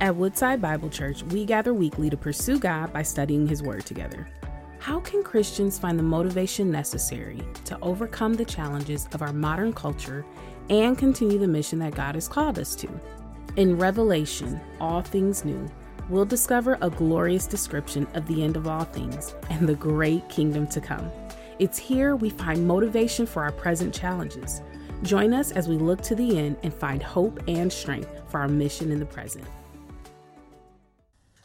At Woodside Bible Church, we gather weekly to pursue God by studying His Word together. How can Christians find the motivation necessary to overcome the challenges of our modern culture and continue the mission that God has called us to? In Revelation, All Things New, we'll discover a glorious description of the end of all things and the great kingdom to come. It's here we find motivation for our present challenges. Join us as we look to the end and find hope and strength for our mission in the present.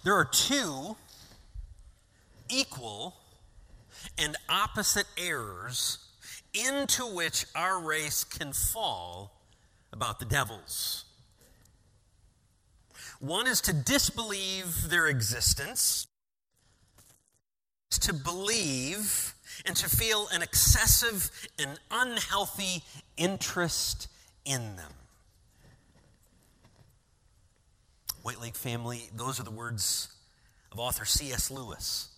There are two equal and opposite errors into which our race can fall about the devils. One is to disbelieve their existence, to believe and to feel an excessive and unhealthy interest in them. White Lake family, those are the words of author C.S. Lewis.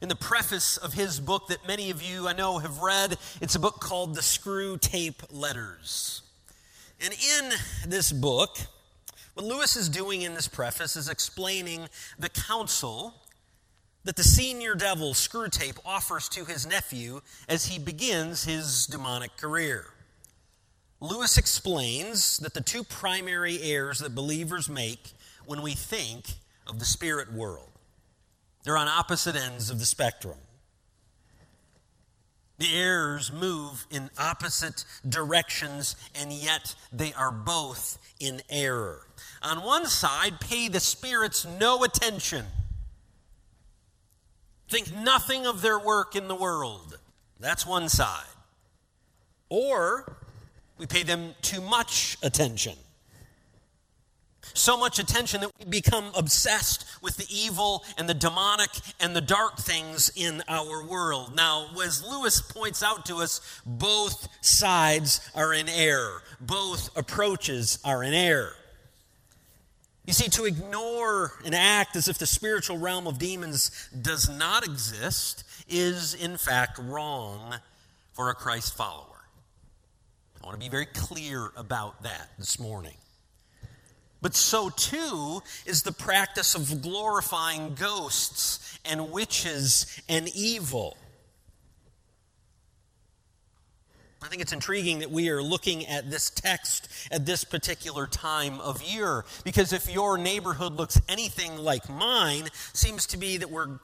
In the preface of his book that many of you I know have read, it's a book called The Screwtape Letters. And in this book, what Lewis is doing in this preface is explaining the counsel that the senior devil, Screwtape, offers to his nephew as he begins his demonic career. Lewis explains that the two primary errors that believers make when we think of the spirit world. They're on opposite ends of the spectrum. The errors move in opposite directions, and yet they are both in error. On one side, pay the spirits no attention, think nothing of their work in the world. That's one side. Or we pay them too much attention so much attention that we become obsessed with the evil and the demonic and the dark things in our world. Now, as Lewis points out to us, both sides are in error, both approaches are in error. You see, to ignore and act as if the spiritual realm of demons does not exist is, in fact, wrong for a Christ follower. I want to be very clear about that this morning. But so too is the practice of glorifying ghosts and witches and evil. I think it's intriguing that we are looking at this text at this particular time of year because if your neighborhood looks anything like mine, seems to be that we're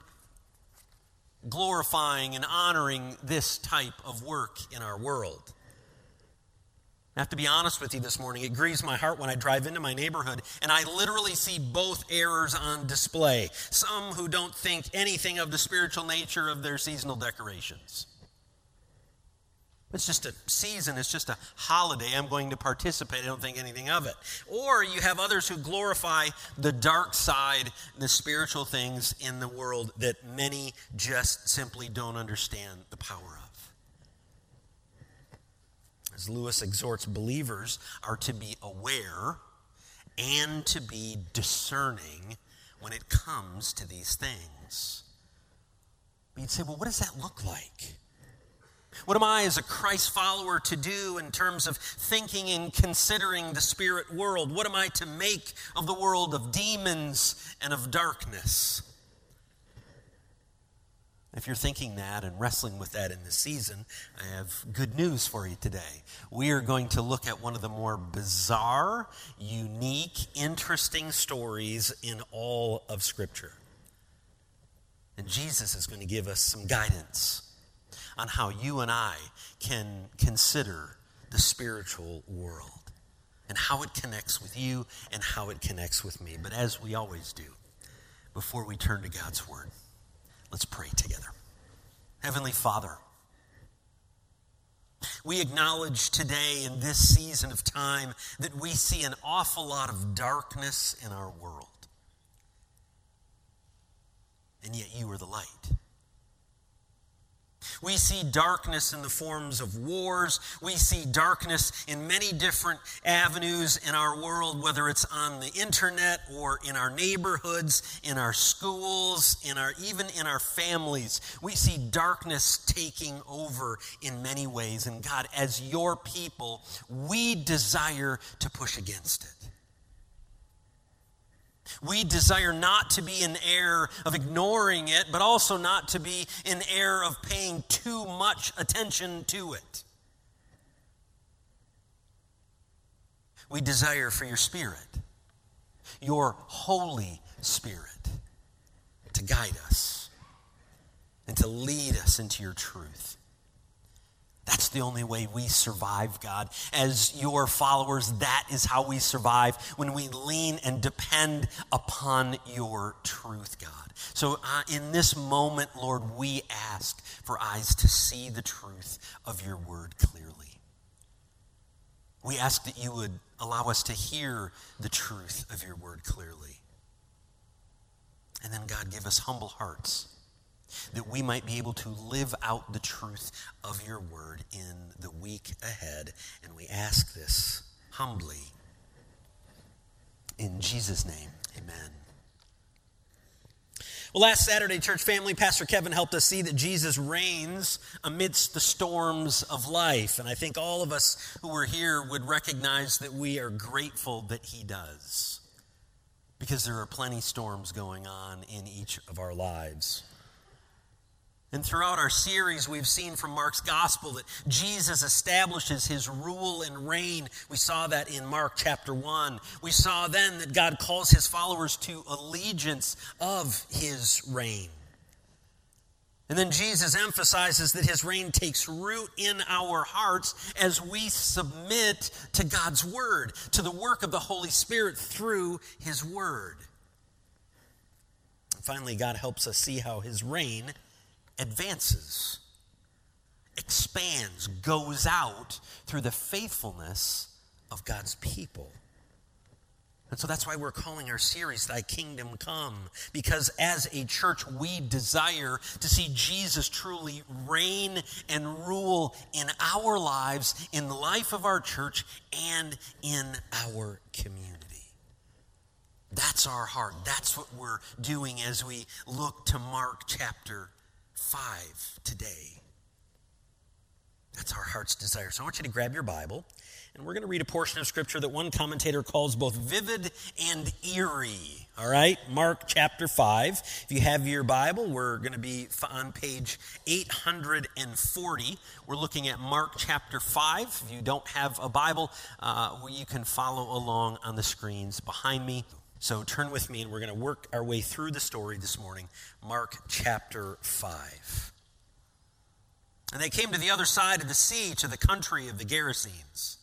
glorifying and honoring this type of work in our world. I have to be honest with you this morning. It grieves my heart when I drive into my neighborhood and I literally see both errors on display. Some who don't think anything of the spiritual nature of their seasonal decorations. It's just a season, it's just a holiday. I'm going to participate. I don't think anything of it. Or you have others who glorify the dark side, the spiritual things in the world that many just simply don't understand the power of as Lewis exhorts believers, are to be aware and to be discerning when it comes to these things. But you'd say, well, what does that look like? What am I, as a Christ follower, to do in terms of thinking and considering the spirit world? What am I to make of the world of demons and of darkness? If you're thinking that and wrestling with that in this season, I have good news for you today. We are going to look at one of the more bizarre, unique, interesting stories in all of Scripture. And Jesus is going to give us some guidance on how you and I can consider the spiritual world and how it connects with you and how it connects with me. But as we always do, before we turn to God's Word, Let's pray together. Heavenly Father, we acknowledge today in this season of time that we see an awful lot of darkness in our world. And yet you are the light. We see darkness in the forms of wars. We see darkness in many different avenues in our world, whether it's on the internet or in our neighborhoods, in our schools, in our even in our families. We see darkness taking over in many ways. And God, as your people, we desire to push against it. We desire not to be in error of ignoring it, but also not to be in error of paying too much attention to it. We desire for your Spirit, your Holy Spirit, to guide us and to lead us into your truth. That's the only way we survive, God. As your followers, that is how we survive when we lean and depend upon your truth, God. So, uh, in this moment, Lord, we ask for eyes to see the truth of your word clearly. We ask that you would allow us to hear the truth of your word clearly. And then, God, give us humble hearts that we might be able to live out the truth of your word in the week ahead. And we ask this humbly. In Jesus' name, amen. Well, last Saturday, church family, Pastor Kevin helped us see that Jesus reigns amidst the storms of life. And I think all of us who are here would recognize that we are grateful that he does. Because there are plenty storms going on in each of our lives. And throughout our series, we've seen from Mark's gospel that Jesus establishes his rule and reign. We saw that in Mark chapter 1. We saw then that God calls his followers to allegiance of his reign. And then Jesus emphasizes that his reign takes root in our hearts as we submit to God's word, to the work of the Holy Spirit through his word. And finally, God helps us see how his reign advances, expands, goes out through the faithfulness of God's people. And so that's why we're calling our series Thy Kingdom Come, because as a church, we desire to see Jesus truly reign and rule in our lives, in the life of our church, and in our community. That's our heart. That's what we're doing as we look to Mark chapter 5 today. That's our heart's desire. So I want you to grab your Bible, and we're going to read a portion of Scripture that one commentator calls both vivid and eerie. All right? Mark chapter 5. If you have your Bible, we're going to be on page 840. We're looking at Mark chapter 5. If you don't have a Bible, uh, you can follow along on the screens behind me. So turn with me, and we're going to work our way through the story this morning. Mark chapter 5. And they came to the other side of the sea, to the country of the Gerasenes.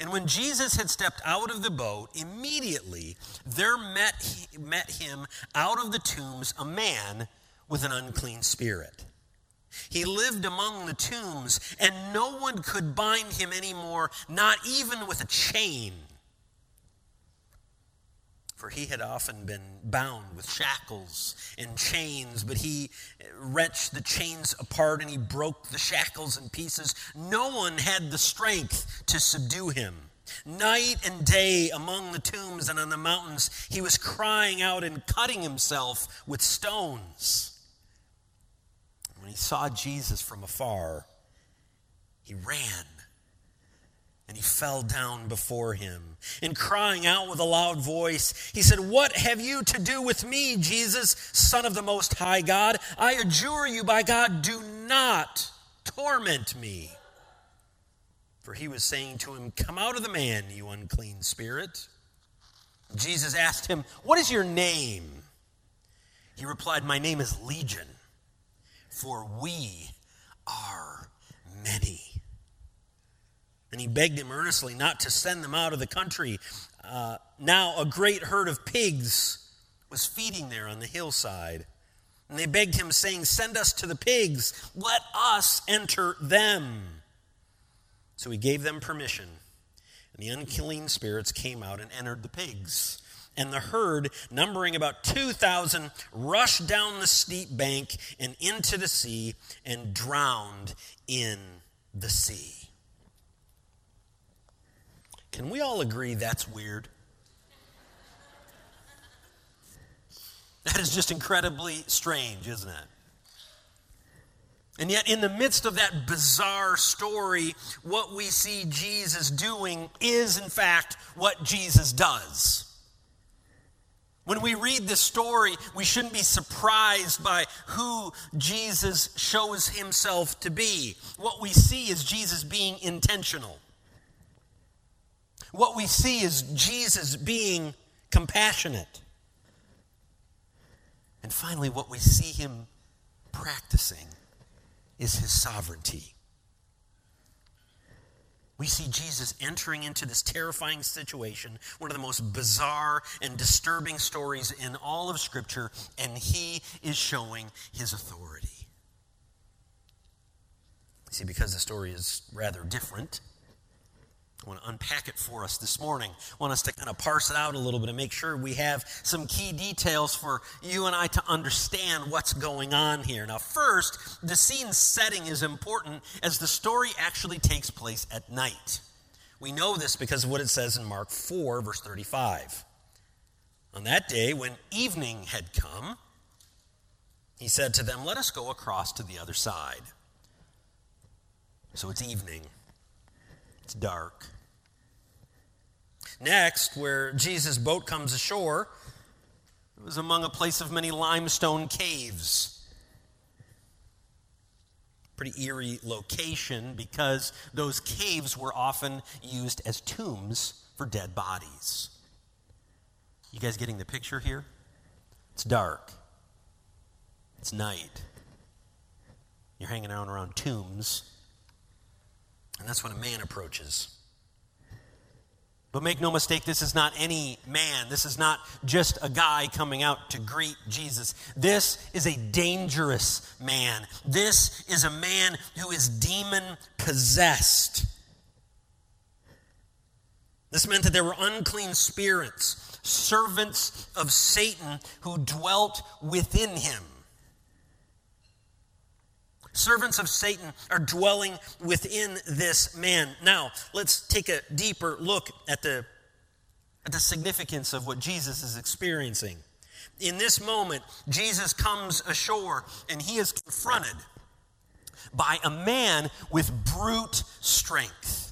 And when Jesus had stepped out of the boat, immediately there met, met him out of the tombs a man with an unclean spirit. He lived among the tombs, and no one could bind him anymore, not even with a chain for he had often been bound with shackles and chains, but he wrenched the chains apart and he broke the shackles in pieces. No one had the strength to subdue him. Night and day among the tombs and on the mountains, he was crying out and cutting himself with stones. When he saw Jesus from afar, he ran and he fell down before him. And crying out with a loud voice, he said, What have you to do with me, Jesus, Son of the Most High God? I adjure you by God, do not torment me. For he was saying to him, Come out of the man, you unclean spirit. Jesus asked him, What is your name? He replied, My name is Legion, for we are many. And he begged him earnestly not to send them out of the country. Uh, now, a great herd of pigs was feeding there on the hillside. And they begged him, saying, Send us to the pigs, let us enter them. So he gave them permission. And the unclean spirits came out and entered the pigs. And the herd, numbering about 2,000, rushed down the steep bank and into the sea and drowned in the sea. Can we all agree that's weird? That is just incredibly strange, isn't it? And yet, in the midst of that bizarre story, what we see Jesus doing is, in fact, what Jesus does. When we read this story, we shouldn't be surprised by who Jesus shows himself to be. What we see is Jesus being intentional. What we see is Jesus being compassionate. And finally, what we see him practicing is his sovereignty. We see Jesus entering into this terrifying situation, one of the most bizarre and disturbing stories in all of Scripture, and he is showing his authority. See, because the story is rather different, I want to unpack it for us this morning. I want us to kind of parse it out a little bit and make sure we have some key details for you and I to understand what's going on here. Now, first, the scene setting is important as the story actually takes place at night. We know this because of what it says in Mark 4, verse 35. On that day, when evening had come, he said to them, Let us go across to the other side. So it's evening. It's dark. Next, where Jesus' boat comes ashore, it was among a place of many limestone caves. Pretty eerie location because those caves were often used as tombs for dead bodies. You guys getting the picture here? It's dark, it's night. You're hanging out around tombs and that's when a man approaches. But make no mistake, this is not any man. This is not just a guy coming out to greet Jesus. This is a dangerous man. This is a man who is demon possessed. This meant that there were unclean spirits, servants of Satan, who dwelt within him. Servants of Satan are dwelling within this man. Now, let's take a deeper look at the, at the significance of what Jesus is experiencing. In this moment, Jesus comes ashore and he is confronted by a man with brute strength.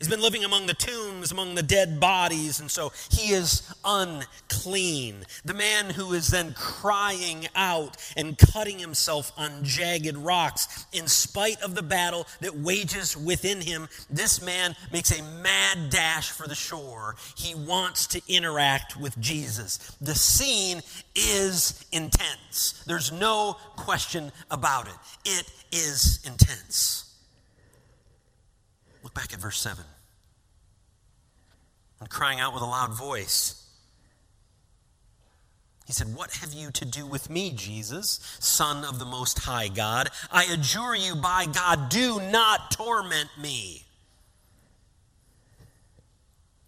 He's been living among the tombs, among the dead bodies, and so he is unclean. The man who is then crying out and cutting himself on jagged rocks. In spite of the battle that wages within him, this man makes a mad dash for the shore. He wants to interact with Jesus. The scene is intense. There's no question about it. It is intense. Look back at verse 7. And crying out with a loud voice. He said, What have you to do with me, Jesus, Son of the Most High God? I adjure you by God, do not torment me.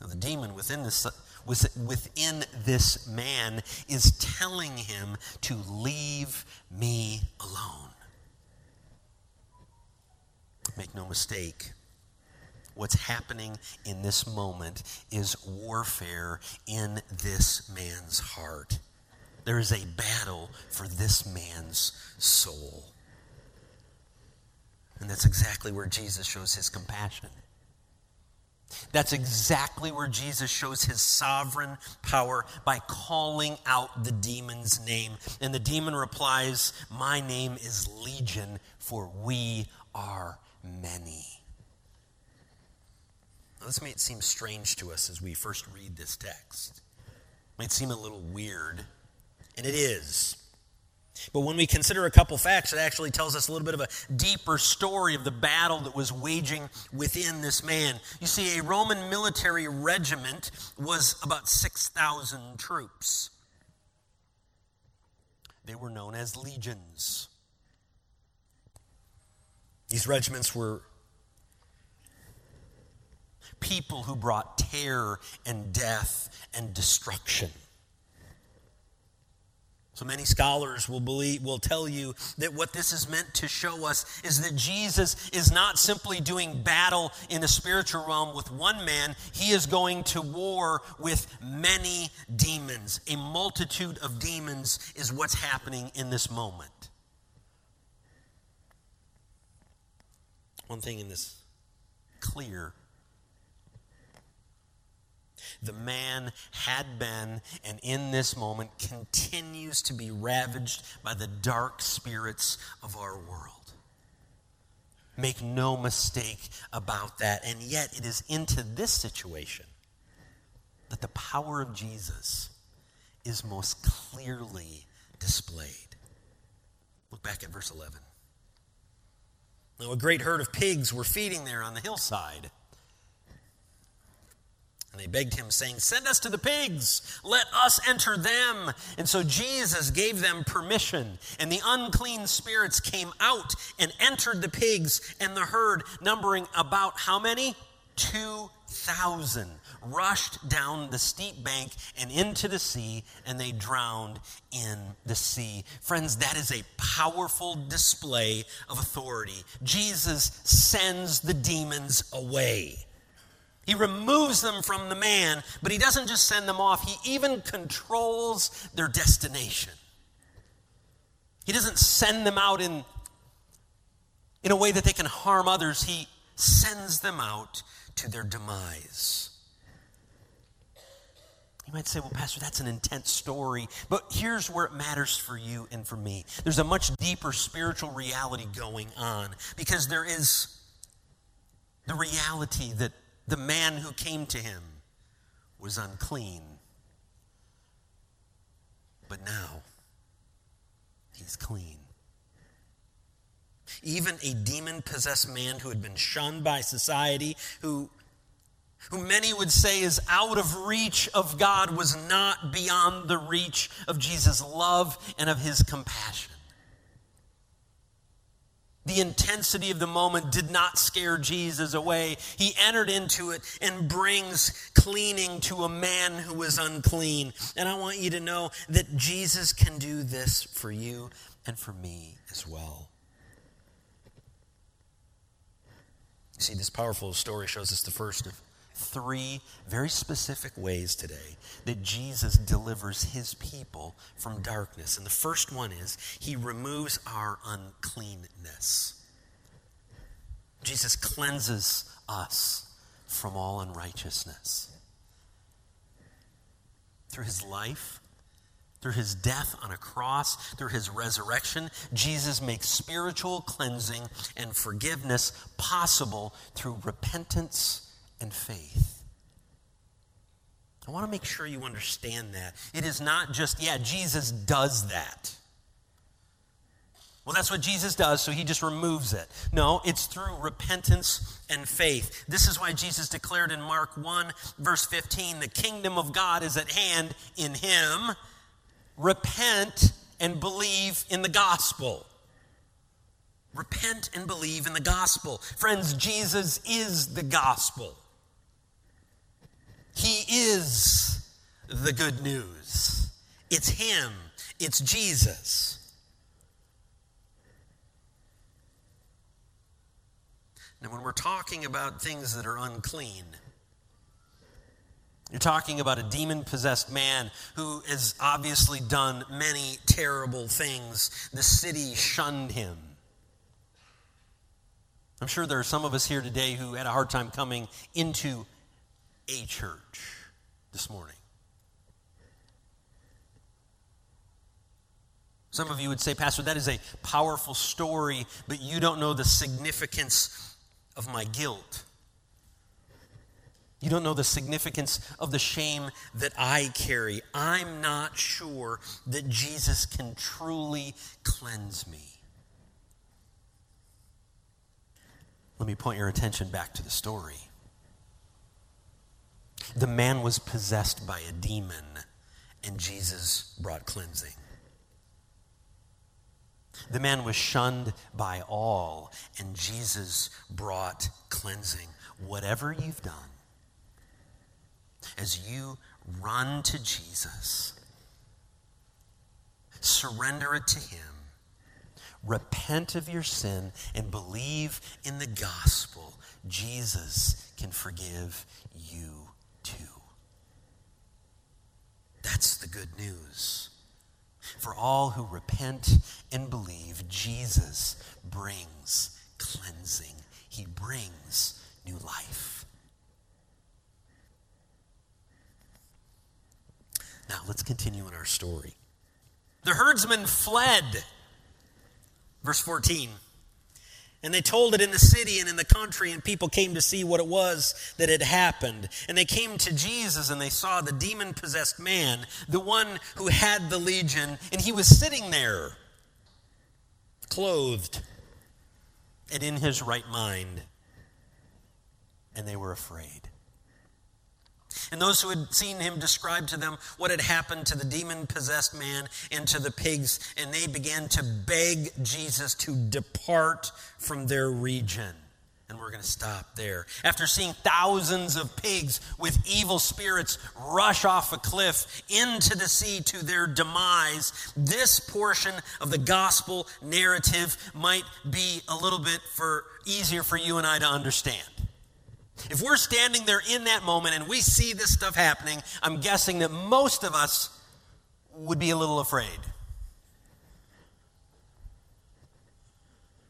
Now, the demon within this, within this man is telling him to leave me alone. Make no mistake, what's happening in this moment is warfare in this man's heart. There is a battle for this man's soul. And that's exactly where Jesus shows his compassion. That's exactly where Jesus shows his sovereign power by calling out the demon's name. And the demon replies, My name is Legion, for we are many. This may seem strange to us as we first read this text. It might seem a little weird, and it is. But when we consider a couple facts, it actually tells us a little bit of a deeper story of the battle that was waging within this man. You see, a Roman military regiment was about 6,000 troops. They were known as legions. These regiments were people who brought terror and death and destruction. So many scholars will believe will tell you that what this is meant to show us is that Jesus is not simply doing battle in the spiritual realm with one man, he is going to war with many demons. A multitude of demons is what's happening in this moment. One thing in this clear The man had been, and in this moment continues to be ravaged by the dark spirits of our world. Make no mistake about that. And yet, it is into this situation that the power of Jesus is most clearly displayed. Look back at verse 11. Now, a great herd of pigs were feeding there on the hillside. And they begged him, saying, Send us to the pigs, let us enter them. And so Jesus gave them permission, and the unclean spirits came out and entered the pigs, and the herd, numbering about how many? 2,000 rushed down the steep bank and into the sea, and they drowned in the sea. Friends, that is a powerful display of authority. Jesus sends the demons away. He removes them from the man, but he doesn't just send them off, he even controls their destination. He doesn't send them out in, in a way that they can harm others, he sends them out to their demise. You might say, well, Pastor, that's an intense story. But here's where it matters for you and for me. There's a much deeper spiritual reality going on because there is the reality that the man who came to him was unclean. But now, he's clean. Even a demon possessed man who had been shunned by society, who who many would say is out of reach of God, was not beyond the reach of Jesus' love and of his compassion. The intensity of the moment did not scare Jesus away. He entered into it and brings cleaning to a man who was unclean. And I want you to know that Jesus can do this for you and for me as well. You see, this powerful story shows us the first of three very specific ways today that Jesus delivers his people from darkness. And the first one is he removes our uncleanness. Jesus cleanses us from all unrighteousness. Through his life, through his death on a cross, through his resurrection, Jesus makes spiritual cleansing and forgiveness possible through repentance and faith. I want to make sure you understand that. It is not just, yeah, Jesus does that. Well, that's what Jesus does, so he just removes it. No, it's through repentance and faith. This is why Jesus declared in Mark 1, verse 15, the kingdom of God is at hand in him. Repent and believe in the gospel. Repent and believe in the gospel. Friends, Jesus is the gospel. He is the good news. It's Him, it's Jesus. Now, when we're talking about things that are unclean, you're talking about a demon possessed man who has obviously done many terrible things. The city shunned him. I'm sure there are some of us here today who had a hard time coming into a church this morning. Some of you would say, Pastor, that is a powerful story, but you don't know the significance of my guilt. You don't know the significance of the shame that I carry. I'm not sure that Jesus can truly cleanse me. Let me point your attention back to the story. The man was possessed by a demon, and Jesus brought cleansing. The man was shunned by all, and Jesus brought cleansing. Whatever you've done, as you run to Jesus, surrender it to Him, repent of your sin, and believe in the gospel, Jesus can forgive you too. That's the good news. For all who repent and believe, Jesus brings cleansing, He brings new life. Now, let's continue in our story. The herdsmen fled. Verse 14. And they told it in the city and in the country, and people came to see what it was that had happened. And they came to Jesus and they saw the demon possessed man, the one who had the legion, and he was sitting there, clothed and in his right mind. And they were afraid. And those who had seen him described to them what had happened to the demon possessed man and to the pigs, and they began to beg Jesus to depart from their region. And we're going to stop there. After seeing thousands of pigs with evil spirits rush off a cliff into the sea to their demise, this portion of the gospel narrative might be a little bit for easier for you and I to understand. If we're standing there in that moment and we see this stuff happening, I'm guessing that most of us would be a little afraid.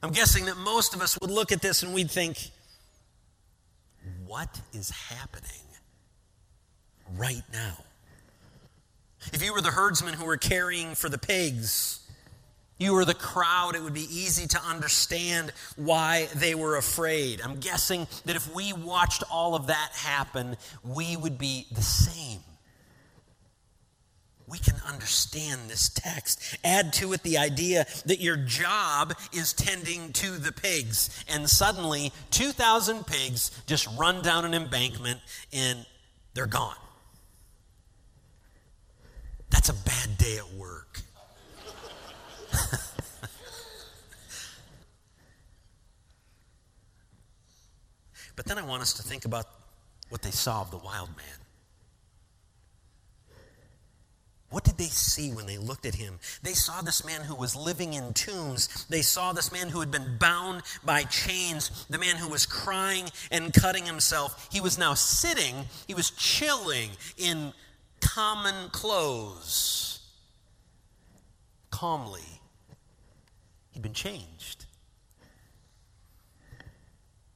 I'm guessing that most of us would look at this and we'd think, what is happening right now? If you were the herdsman who were caring for the pigs, you were the crowd, it would be easy to understand why they were afraid. I'm guessing that if we watched all of that happen, we would be the same. We can understand this text. Add to it the idea that your job is tending to the pigs, and suddenly 2,000 pigs just run down an embankment and they're gone. That's a bad day at work. but then I want us to think about what they saw of the wild man. What did they see when they looked at him? They saw this man who was living in tombs. They saw this man who had been bound by chains, the man who was crying and cutting himself. He was now sitting, he was chilling in common clothes, calmly He'd been changed.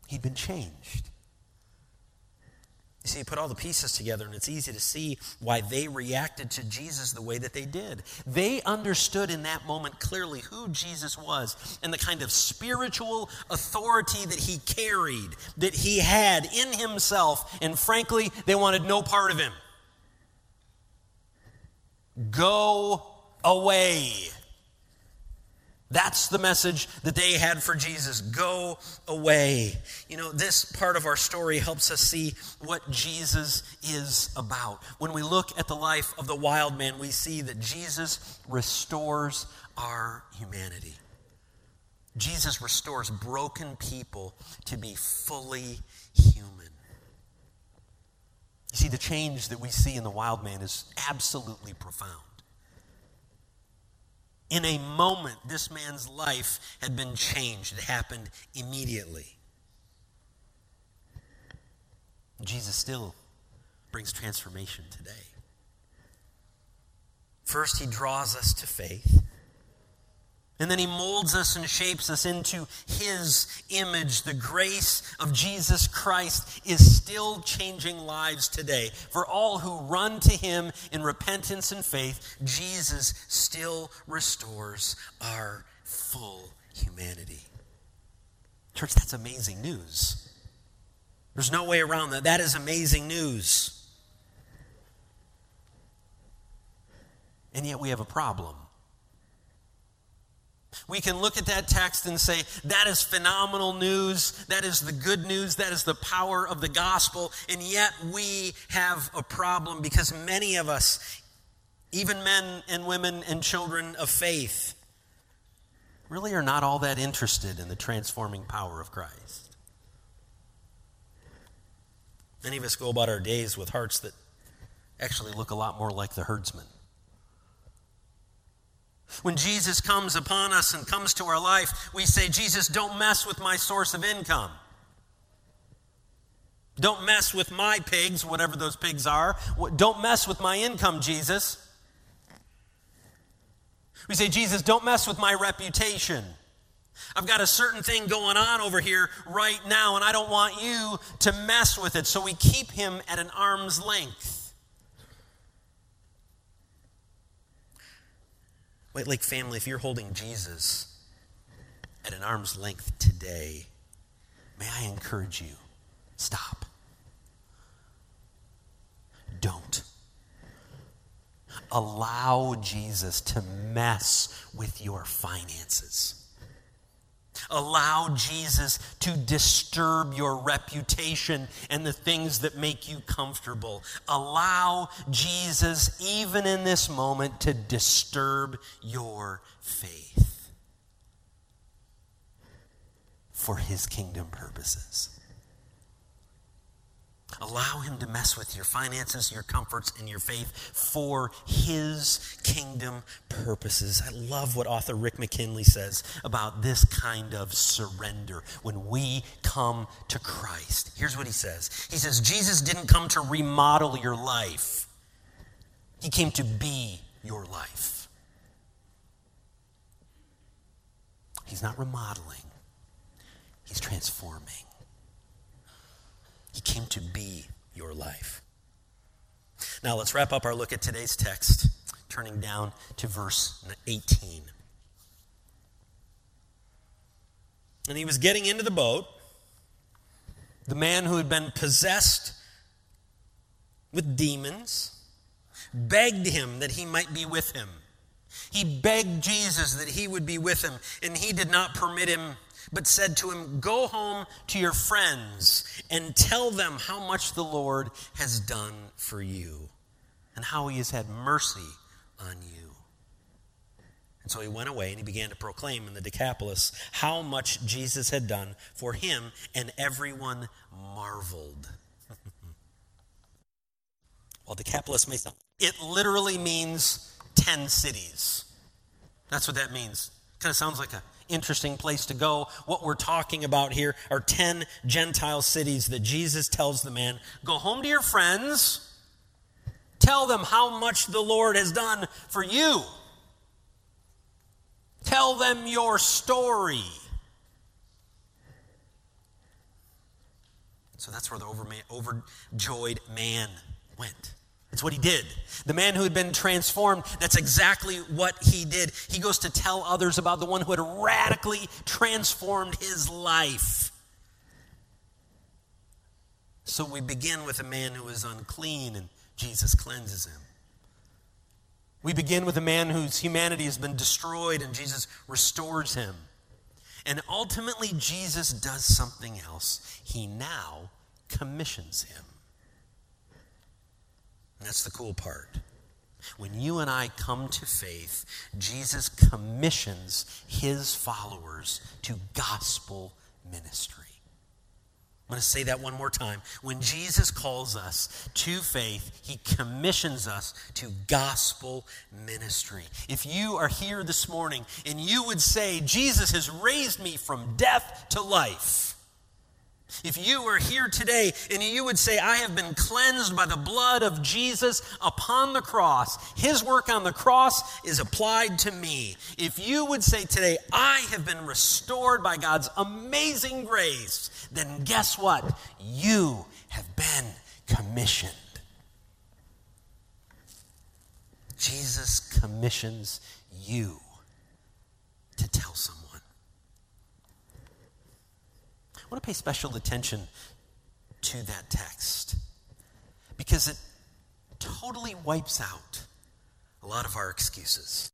He'd been changed. You see, you put all the pieces together, and it's easy to see why they reacted to Jesus the way that they did. They understood in that moment clearly who Jesus was and the kind of spiritual authority that he carried, that he had in himself, and frankly, they wanted no part of him. Go away. That's the message that they had for Jesus. Go away. You know, this part of our story helps us see what Jesus is about. When we look at the life of the wild man, we see that Jesus restores our humanity. Jesus restores broken people to be fully human. You see, the change that we see in the wild man is absolutely profound. In a moment, this man's life had been changed. It happened immediately. Jesus still brings transformation today. First, he draws us to faith. And then he molds us and shapes us into his image. The grace of Jesus Christ is still changing lives today. For all who run to him in repentance and faith, Jesus still restores our full humanity. Church, that's amazing news. There's no way around that. That is amazing news. And yet we have a problem. We can look at that text and say, that is phenomenal news. That is the good news. That is the power of the gospel. And yet we have a problem because many of us, even men and women and children of faith, really are not all that interested in the transforming power of Christ. Many of us go about our days with hearts that actually look a lot more like the herdsman. When Jesus comes upon us and comes to our life, we say, Jesus, don't mess with my source of income. Don't mess with my pigs, whatever those pigs are. Don't mess with my income, Jesus. We say, Jesus, don't mess with my reputation. I've got a certain thing going on over here right now, and I don't want you to mess with it. So we keep him at an arm's length. White Lake family, if you're holding Jesus at an arm's length today, may I encourage you stop. Don't. Allow Jesus to mess with your finances. Allow Jesus to disturb your reputation and the things that make you comfortable. Allow Jesus, even in this moment, to disturb your faith for his kingdom purposes. Allow him to mess with your finances, your comforts, and your faith for his kingdom purposes. I love what author Rick McKinley says about this kind of surrender when we come to Christ. Here's what he says He says, Jesus didn't come to remodel your life, he came to be your life. He's not remodeling, he's transforming. He came to be your life. Now let's wrap up our look at today's text, turning down to verse 18. And he was getting into the boat. The man who had been possessed with demons begged him that he might be with him. He begged Jesus that he would be with him, and he did not permit him but said to him, Go home to your friends and tell them how much the Lord has done for you and how he has had mercy on you. And so he went away and he began to proclaim in the Decapolis how much Jesus had done for him, and everyone marveled. well, Decapolis may sound, it literally means 10 cities. That's what that means. Kind of sounds like a interesting place to go. What we're talking about here are 10 Gentile cities that Jesus tells the man go home to your friends, tell them how much the Lord has done for you, tell them your story. So that's where the overjoyed man went. It's what he did. The man who had been transformed, that's exactly what he did. He goes to tell others about the one who had radically transformed his life. So we begin with a man who is unclean and Jesus cleanses him. We begin with a man whose humanity has been destroyed and Jesus restores him. And ultimately, Jesus does something else. He now commissions him. That's the cool part. When you and I come to faith, Jesus commissions his followers to gospel ministry. I'm going to say that one more time. When Jesus calls us to faith, he commissions us to gospel ministry. If you are here this morning and you would say, Jesus has raised me from death to life, if you were here today and you would say, I have been cleansed by the blood of Jesus upon the cross, his work on the cross is applied to me. If you would say today, I have been restored by God's amazing grace, then guess what? You have been commissioned. Jesus commissions you to tell someone. I want to pay special attention to that text because it totally wipes out a lot of our excuses.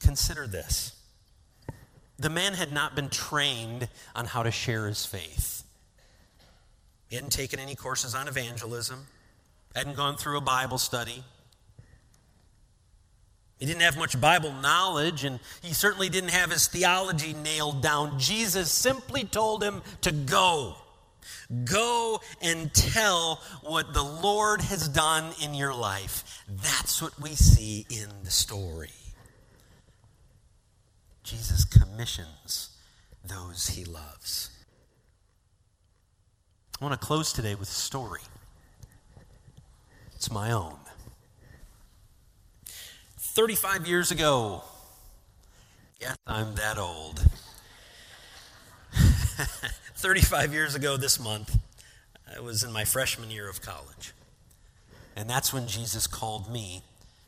Consider this the man had not been trained on how to share his faith. He hadn't taken any courses on evangelism, hadn't gone through a Bible study, he didn't have much Bible knowledge, and he certainly didn't have his theology nailed down. Jesus simply told him to go. Go and tell what the Lord has done in your life. That's what we see in the story. Jesus commissions those he loves. I want to close today with a story. It's my own. 35 years ago. Yes, I'm that old. 35 years ago this month, I was in my freshman year of college. And that's when Jesus called me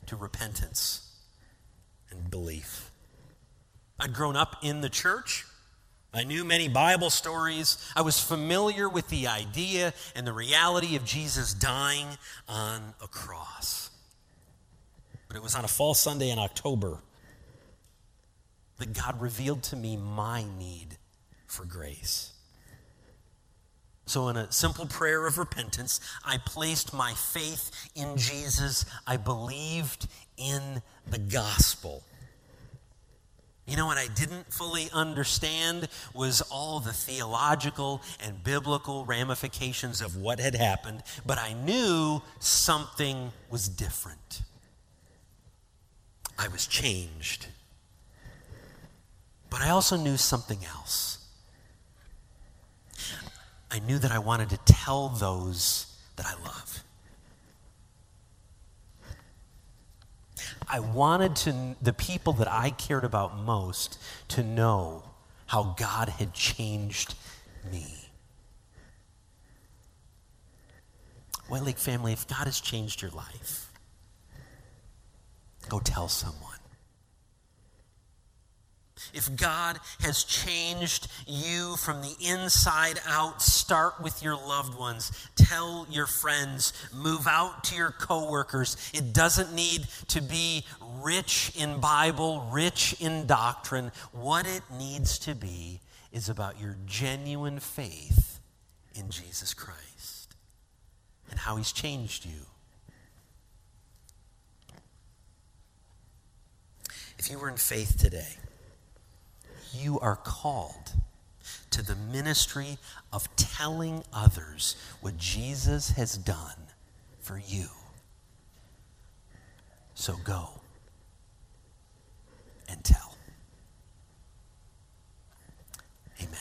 to repentance and belief. I'd grown up in the church. I knew many Bible stories. I was familiar with the idea and the reality of Jesus dying on a cross. But it was on a fall Sunday in October that God revealed to me my need for grace. So, in a simple prayer of repentance, I placed my faith in Jesus. I believed in the gospel. You know what I didn't fully understand was all the theological and biblical ramifications of what had happened, but I knew something was different. I was changed. But I also knew something else. I knew that I wanted to tell those that I love. I wanted to, the people that I cared about most to know how God had changed me. White Lake family, if God has changed your life, go tell someone. If God has changed you from the inside out, start with your loved ones. Tell your friends. Move out to your coworkers. It doesn't need to be rich in Bible, rich in doctrine. What it needs to be is about your genuine faith in Jesus Christ and how he's changed you. If you were in faith today, you are called to the ministry of telling others what Jesus has done for you. So go and tell. Amen.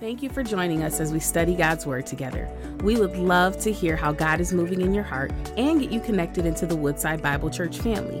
Thank you for joining us as we study God's Word together. We would love to hear how God is moving in your heart and get you connected into the Woodside Bible Church family.